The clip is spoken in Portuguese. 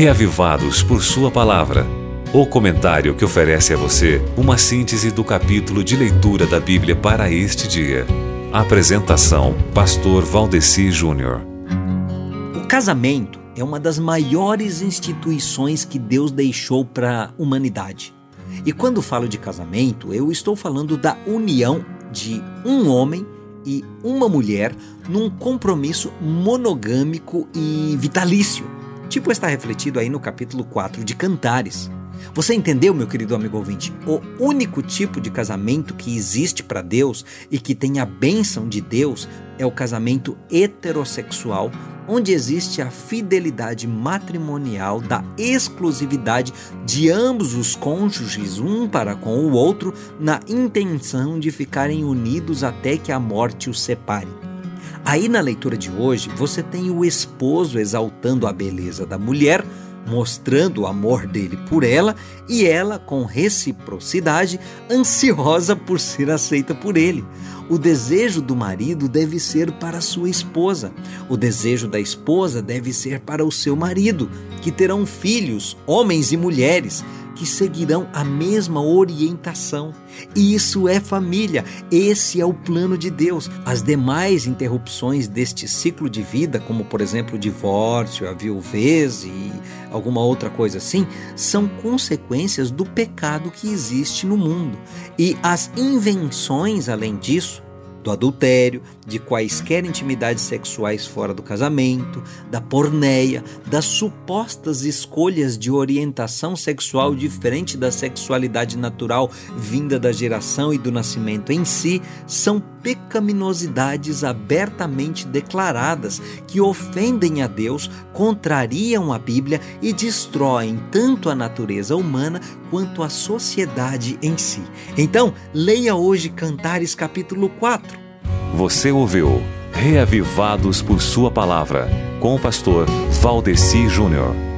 reavivados por Sua palavra. O comentário que oferece a você uma síntese do capítulo de leitura da Bíblia para este dia. Apresentação: Pastor Valdeci Júnior. O casamento é uma das maiores instituições que Deus deixou para a humanidade. E quando falo de casamento, eu estou falando da união de um homem e uma mulher num compromisso monogâmico e vitalício. Tipo está refletido aí no capítulo 4 de Cantares. Você entendeu, meu querido amigo ouvinte? O único tipo de casamento que existe para Deus e que tem a bênção de Deus é o casamento heterossexual, onde existe a fidelidade matrimonial da exclusividade de ambos os cônjuges um para com o outro, na intenção de ficarem unidos até que a morte os separe. Aí na leitura de hoje, você tem o esposo exaltando a beleza da mulher mostrando o amor dele por ela e ela, com reciprocidade, ansiosa por ser aceita por ele. O desejo do marido deve ser para sua esposa, o desejo da esposa deve ser para o seu marido, que terão filhos, homens e mulheres que seguirão a mesma orientação. Isso é família, esse é o plano de Deus. As demais interrupções deste ciclo de vida, como por exemplo o divórcio, a viuvez e alguma outra coisa assim, são consequências do pecado que existe no mundo. E as invenções, além disso, do adultério, de quaisquer intimidades sexuais fora do casamento, da porneia, das supostas escolhas de orientação sexual diferente da sexualidade natural vinda da geração e do nascimento em si, são pecaminosidades abertamente declaradas que ofendem a Deus, contrariam a Bíblia e destroem tanto a natureza humana quanto a sociedade em si. Então, leia hoje Cantares capítulo 4. Você ouviu Reavivados por Sua Palavra, com o pastor Valdeci Júnior.